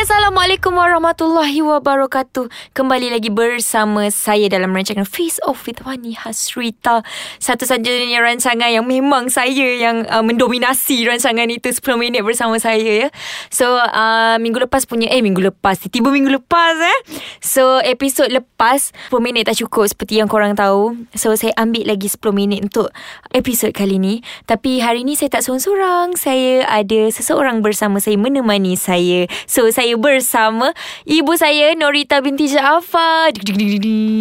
Assalamualaikum warahmatullahi wabarakatuh. Kembali lagi bersama saya dalam rancangan Face Off with Wani Hasrita Satu-satunya rancangan yang memang saya yang uh, mendominasi rancangan itu 10 minit bersama saya ya. So uh, minggu lepas punya Eh minggu lepas Tiba minggu lepas eh. So episod lepas 10 minit tak cukup seperti yang korang tahu. So saya ambil lagi 10 minit untuk episod kali ni. Tapi hari ni saya tak seorang-seorang. Saya ada seseorang bersama saya menemani saya. So saya bersama ibu saya Norita binti Jaafar.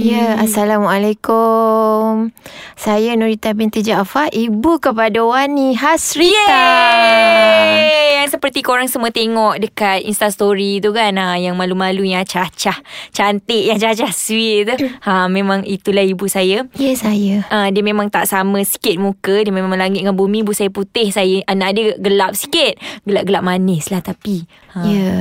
Ya, Assalamualaikum. Saya Norita binti Jaafar, ibu kepada Wani Hasrita. Yeay! Yang seperti korang semua tengok dekat Insta story tu kan. Ha, yang malu-malu yang cacah. Cantik yang cacah sweet tu. Ha, memang itulah ibu saya. Ya, saya. Ha, dia memang tak sama sikit muka. Dia memang langit dengan bumi. Ibu saya putih. Saya anak dia gelap sikit. Gelap-gelap manis lah tapi. Ha. Ya.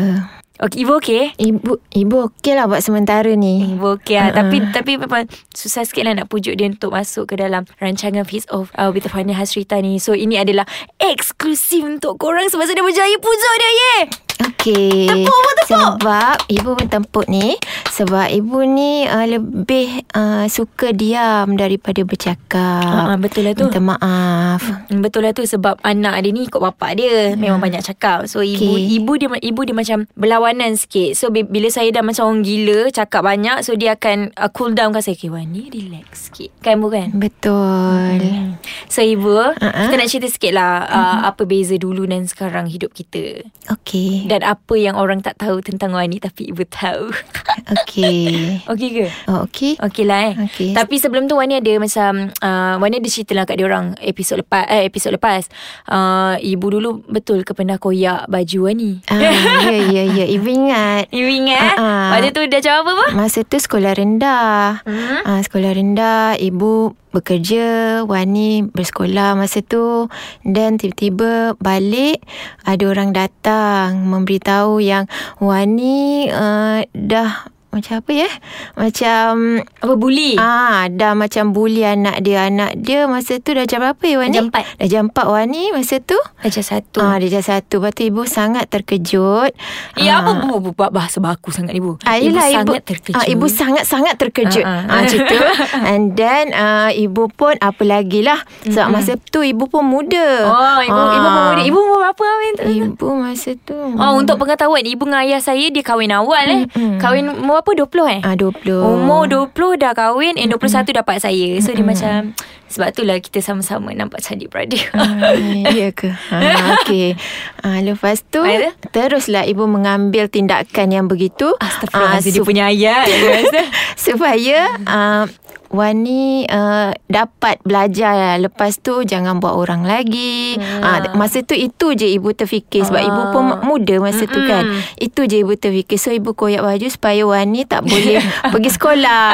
Okay, ibu okey? Ibu ibu okey lah buat sementara ni. Ibu okey lah. Tapi tapi memang susah sikit lah nak pujuk dia untuk masuk ke dalam rancangan Face Off uh, with Fania Hasrita ni. So ini adalah eksklusif untuk korang sebab saya berjaya pujuk dia. Ye! Okey. Tepuk tepuk. Sebab ibu pun tempuk ni. Sebab ibu ni uh, lebih uh, suka diam daripada bercakap. Ah, betul lah tu. Minta maaf. Hmm, Betul lah tu sebab anak dia ni ikut bapak dia memang banyak cakap. So ibu Hmm. Okey. ibu dia ibu dia macam berlawanan sikit. So bi- bila saya dah macam orang gila cakap banyak so dia akan uh, cool down kan saya. Okay Wani relax sikit. Kan bukan? Betul. So ibu Uh-uh. kita nak cerita sikit lah uh, apa beza dulu dan sekarang hidup kita. Okey. Dan apa yang orang tak tahu tentang Wani tapi ibu tahu. Okey. Okey ke? Oh, okey. Okey lah eh. Okey. Tapi sebelum tu Wani ada macam uh, Wani ada cerita lah kat diorang episod lepas eh episod lepas. Uh, ibu dulu betul ke pernah koyak baju Wani? Ah, ya, ya, ya. Ibu ingat. You ingat? Ah, ah. Waktu tu dah jawab apa? Masa tu sekolah rendah. Hmm? Ah, sekolah rendah, ibu bekerja, Wani bersekolah masa tu. Dan tiba-tiba balik, ada orang datang memberitahu yang Wani uh, dah macam apa ya? Macam Apa bully? ah dah macam bully anak dia. Anak dia masa tu dah jam berapa ya Wani? Jam empat. Dah jam 4 Wani masa tu. Ajar satu. Ah, dia jam satu. Lepas tu ibu sangat terkejut. Eh Ah. apa bu, bu, bu, bahasa baku sangat ibu. Ah, ibu yelah, sangat terkejut. Ah, ibu sangat-sangat terkejut. Ah, Ah, ah. ah. tu. And then uh, ibu pun apa lagi lah. Sebab masa tu ibu pun muda. Oh, ibu Ah. ibu umur Ibu umur berapa? Ibu masa tu. Oh, untuk pengetahuan ibu dengan ayah saya dia kahwin awal eh. Mm-mm. Kahwin umur berapa? 20 eh? Ah, 20. Umur 20 dah kahwin And 21 dapat saya So dia macam Sebab tu lah kita sama-sama Nampak cantik beradik Ah, ya ke? Ha, okey. Ah, lepas tu Ada? teruslah ibu mengambil tindakan yang begitu. Astagfirullahaladzim Ah, Dia sup- punya ayah yang biasa. Uh, Wani uh, dapat belajar lah. Lepas tu jangan buat orang lagi. Hmm. Ah. masa tu itu je ibu terfikir sebab Ah. ibu pun muda masa tu kan. Itu je ibu terfikir. So ibu koyak baju supaya Wani tak boleh pergi sekolah.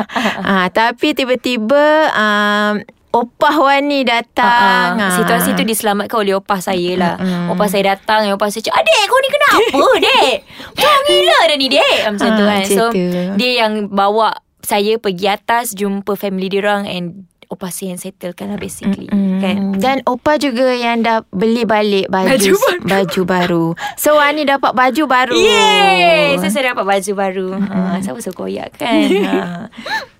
ah, tapi tiba-tiba um, opah Wani datang. Ah, ah. Situasi tu diselamatkan oleh opah saya lah Mm-mm. Opah saya datang Opah saya cakap Adik kau ni kenapa dek Kau gila dah ni dek Macam tu Ah, kan So tu. dia yang bawa Saya pergi atas Jumpa family dia orang And opah saya yang settlekan lah basically Mm. Kan Dan Opa juga yang dah beli balik baju Baju baru. baju baru. So Wani dapat baju baru. Yeay So saya dapat baju baru ha, Siapa suka koyak kan ha.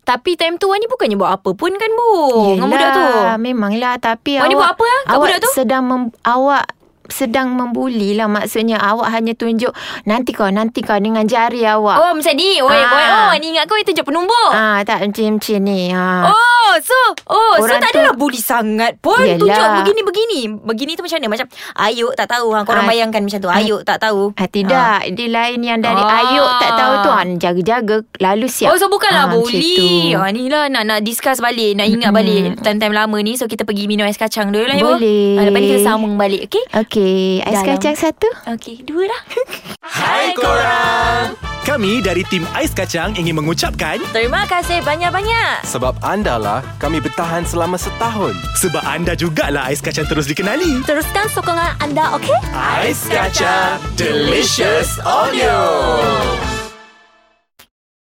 Tapi time tu Wani bukannya buat apa pun kan Bu Dengan budak tu Memanglah tapi Wani awak buat apa, ah, kat awak budak tu? sedang mem, awak sedang membuli lah maksudnya awak hanya tunjuk nanti kau nanti kau dengan jari awak. Oh macam ni Oh, Ah. oh, ni ingat kau itu je penumbuk Ah tak macam-macam ni. Ha. Oh so Oh so Orang tak tu- adalah bully sangat pun Yelah. Tunjuk begini-begini Begini tu macam mana Macam Ayuk tak tahu ha, Korang Ah. bayangkan macam tu Ayuk tak tahu Ah, tidak, dia lain yang dari Ah. ayuk tak tahu tu. Ah, jaga-jaga lalu siap. Oh so bukanlah Ah, bully ha, Ni lah nak, nak discuss balik Nak ingat balik Time-time lama ni So kita pergi minum ais kacang dulu lah Ibu Boleh. ha, Lepas ni kita sambung balik Okay Okey, ais Dalam. kacang satu. Okay dua lah Hai korang Kami dari tim Ais Kacang ingin mengucapkan Terima kasih banyak-banyak Sebab anda lah kami bertahan selama setahun. Sebab anda jugalah Ais Kacang terus dikenali Teruskan sokongan anda okay Ais Kacang Delicious Audio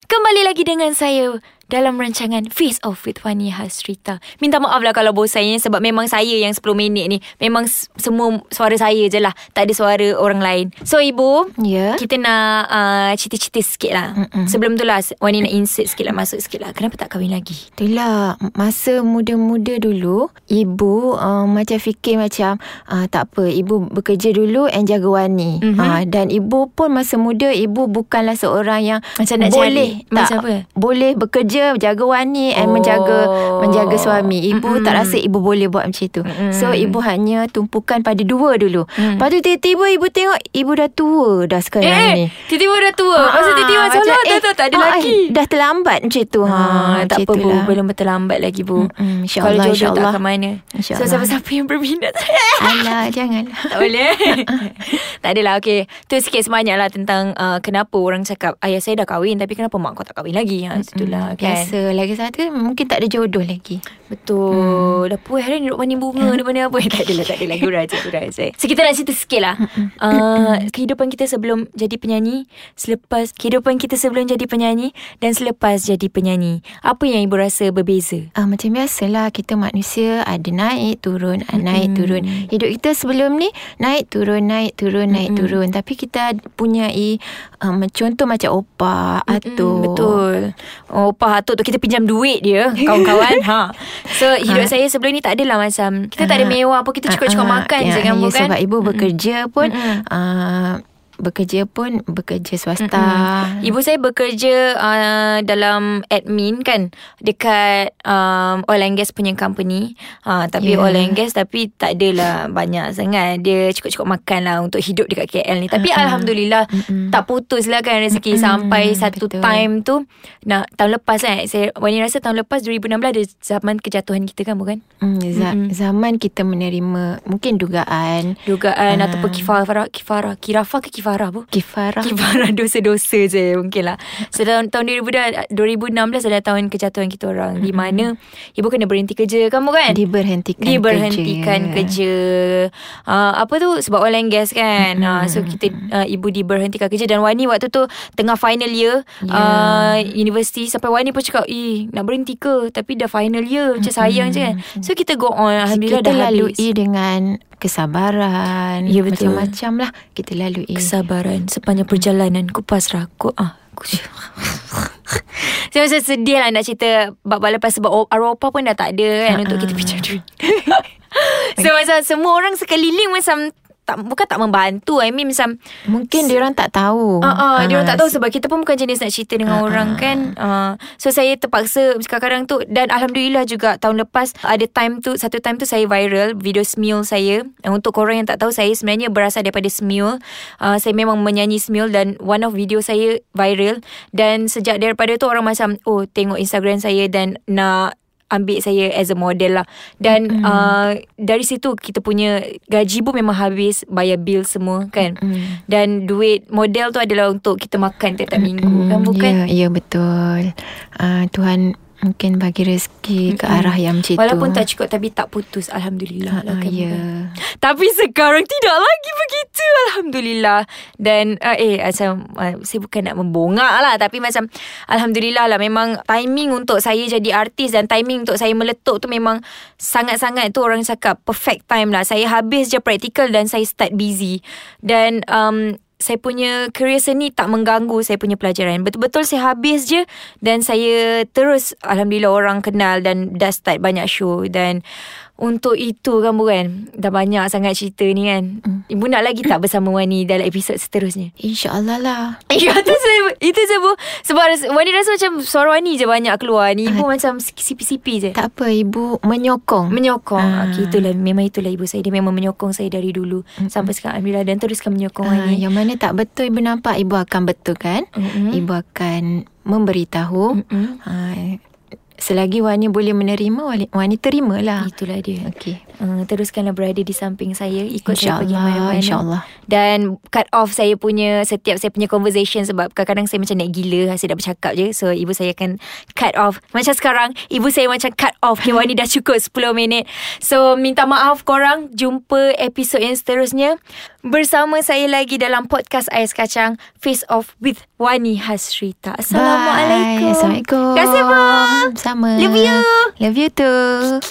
Kembali lagi dengan saya dalam rancangan Face Off with Wani Hasrita. Minta maaf lah kalau bosan sebab memang saya yang 10 minit ni memang semua suara saya je lah. Tak ada suara orang lain. So ibu, Ya. kita nak uh, cerita-cerita sikit lah. Mm-mm. Sebelum tu lah Wani nak insert sikit lah, masuk sikit lah. Kenapa tak kahwin lagi? Itulah masa muda-muda dulu ibu uh, macam fikir macam uh, tak apa ibu bekerja dulu and jaga wani Mhm. uh, dan ibu pun masa muda ibu bukanlah seorang yang Macam nak boleh cari. Macam tak apa? boleh bekerja jaga wani and Oh. menjaga menjaga suami. Ibu Mm-mm. tak rasa ibu boleh buat macam tu Mm-mm. so ibu hanya tumpukan pada dua dulu. Mm. lepas tu tiba-tiba ibu tengok ibu dah tua dah sekarang Eh, ni. tiba-tiba dah tua. Lepas tu tiba-tiba macam, lah, tak, tak, tak ada ah, lagi. eh, Dah terlambat macam tu ha, Ha, tak apa bu. Belum terlambat lagi bu. Mm-mm, insyaAllah, Kalau jodoh tak akan mana? So siapa-siapa yang berminat? Alah janganlah Tak boleh. Tak adalah okay Tu sikit sebanyak lah Tentang uh, Kenapa orang cakap Ayah saya dah kahwin Tapi kenapa mak kau tak kahwin lagi? Ha, Itulah kan Biasa. Lagi satu Mungkin tak ada jodoh lagi. Betul. Dah puas hari ni Duduk mani bunga Duduk mani apa? Tak adalah Tak adalah. Gurau je Gurau je So kita nak cerita sikit lah. Uh, Kehidupan kita sebelum Jadi penyanyi Selepas Kehidupan kita sebelum jadi penyanyi Dan selepas jadi penyanyi. Apa yang ibu rasa berbeza? Ah macam biasalah kita manusia ada naik turun mm naik turun. Hidup kita sebelum ni naik turun naik turun naik turun. Tapi kita punya um, contoh macam opa atuk. Mm, betul. Oh, Pak Hatuk tu kita pinjam duit dia, kawan-kawan. ha. So, hidup saya sebelum ni tak adalah macam kita tak ada mewah apa, kita cukup-cukup Ah, makan ya, je kan, ya, bukan? Sebab ibu bekerja pun Mm-mm. uh, bekerja pun bekerja swasta. Mm-mm. Ibu saya bekerja uh, dalam admin kan dekat um, oil and gas punya company. Uh, tapi Yeah. oil and gas tapi tak adalah banyak sangat. Dia cukup-cukup makan lah untuk hidup dekat KL ni. Tapi Uh-uh. Alhamdulillah Mm-mm. tak putus lah kan rezeki Mm-mm, sampai satu betul. time tu. Nah, tahun lepas kan. Saya, Wani rasa tahun lepas 2016 ada zaman kejatuhan kita kan bukan? Za- Mm-mm. zaman kita menerima mungkin dugaan Dugaan Ah. ataupun kifara, kifara, kirafah ke kifara bu? kifarah. Kifarah dosa-dosa je mungkin lah. So tahun, tahun 2000, 2016 adalah tahun kejatuhan kita orang. Di mana ibu kena berhenti kerja kamu kan? Diberhentikan Diberhentikan kerja. Uh, apa tu? Sebab oil and gas kan. Uh, so kita uh, ibu diberhentikan kerja. Dan Wani waktu tu tengah final year. Ya. Uh, universiti. Sampai Wani pun cakap, eh nak berhenti ke? Tapi dah final year. Macam sayang je kan. So kita go on. Alhamdulillah kita dah lalui dengan kesabaran Ya, betul. macam-macam lah. Kita lalui. Kesabaran sepanjang perjalanan ku pasrah ku ah aku saya macam sedih lah nak cerita bab lepas sebab o- arwah opa pun dah tak ada kan untuk kita pinjam duit. so macam semua orang sekeliling macam tak bukan tak membantu I mean macam mungkin dia orang tak tahu Ah, uh, dia orang Ah, tak tahu sebab kita pun bukan jenis nak cerita dengan Ah, orang ah. kan. Uh, so saya terpaksa kadang-kadang tu dan alhamdulillah juga tahun lepas ada time tu satu time tu saya viral video Smule saya. Uh, untuk korang yang tak tahu saya sebenarnya berasal daripada Smule. Uh, saya memang menyanyi Smule dan one of video saya viral dan sejak daripada tu orang macam oh tengok Instagram saya dan nak ambil saya as a model lah. Dan mm-hmm. uh, dari situ kita punya gaji pun memang habis bayar bil semua kan. Mm. dan duit model tu adalah untuk kita makan tiap-tiap minggu kan bukan? ya, ya betul. Uh, Tuhan mungkin bagi rezeki ke arah yang macam Walaupun tu tak cukup Tapi tak putus Alhamdulillah. Lah Ah, kan, ya. bukan? Tapi sekarang Tidak lagi begitu Alhamdulillah. Dan uh, Eh macam uh, Saya bukan nak membongak lah Tapi macam Alhamdulillah lah Memang timing untuk saya jadi artis Dan timing untuk saya meletup tu Memang Sangat-sangat tu orang cakap Perfect time lah. Saya habis je practical Dan saya start busy. Dan um, saya punya career seni tak mengganggu saya punya pelajaran. Betul-betul saya habis je dan saya terus alhamdulillah orang kenal dan dah start banyak show dan untuk itu kan bukan dah banyak sangat cerita ni kan. Ibu nak lagi tak bersama Wani dalam episod seterusnya? InsyaAllah lah. Ya tu saya Itu saya bu. Sebab Wani rasa macam Suara Wani je banyak keluar. Ni Ibu macam Sipi-sipi je. Tak apa ibu menyokong. Menyokong. Ah. okay, Itulah Memang itulah ibu saya. Dia memang menyokong saya dari dulu. Sampai sekarang Alhamdulillah. Dan teruskan menyokong Ah, Wani Yang mana tak betul ibu nampak Ibu akan betulkan Mm-mm. Ibu akan memberitahu. Mm-mm. uh, Selagi Wani boleh menerima Wani, terimalah. Itulah dia. Okey. Uh, teruskanlah berada di samping saya. Ikut saya pergi InsyaAllah mana-mana InsyaAllah. Dan cut off saya punya Setiap saya punya conversation Sebab kadang-kadang saya macam naik gila Saya dah bercakap je. So ibu saya akan cut off. Macam sekarang Ibu saya macam cut off. Okay Wani dah cukup 10 minit. So minta maaf korang. Jumpa episod yang seterusnya Bersama saya lagi dalam podcast Ais Kacang Face Off with Wani Hasrita. Assalamualaikum. Bye. Assalamualaikum. Terima kasih bro. Sama. Love you. Love you too.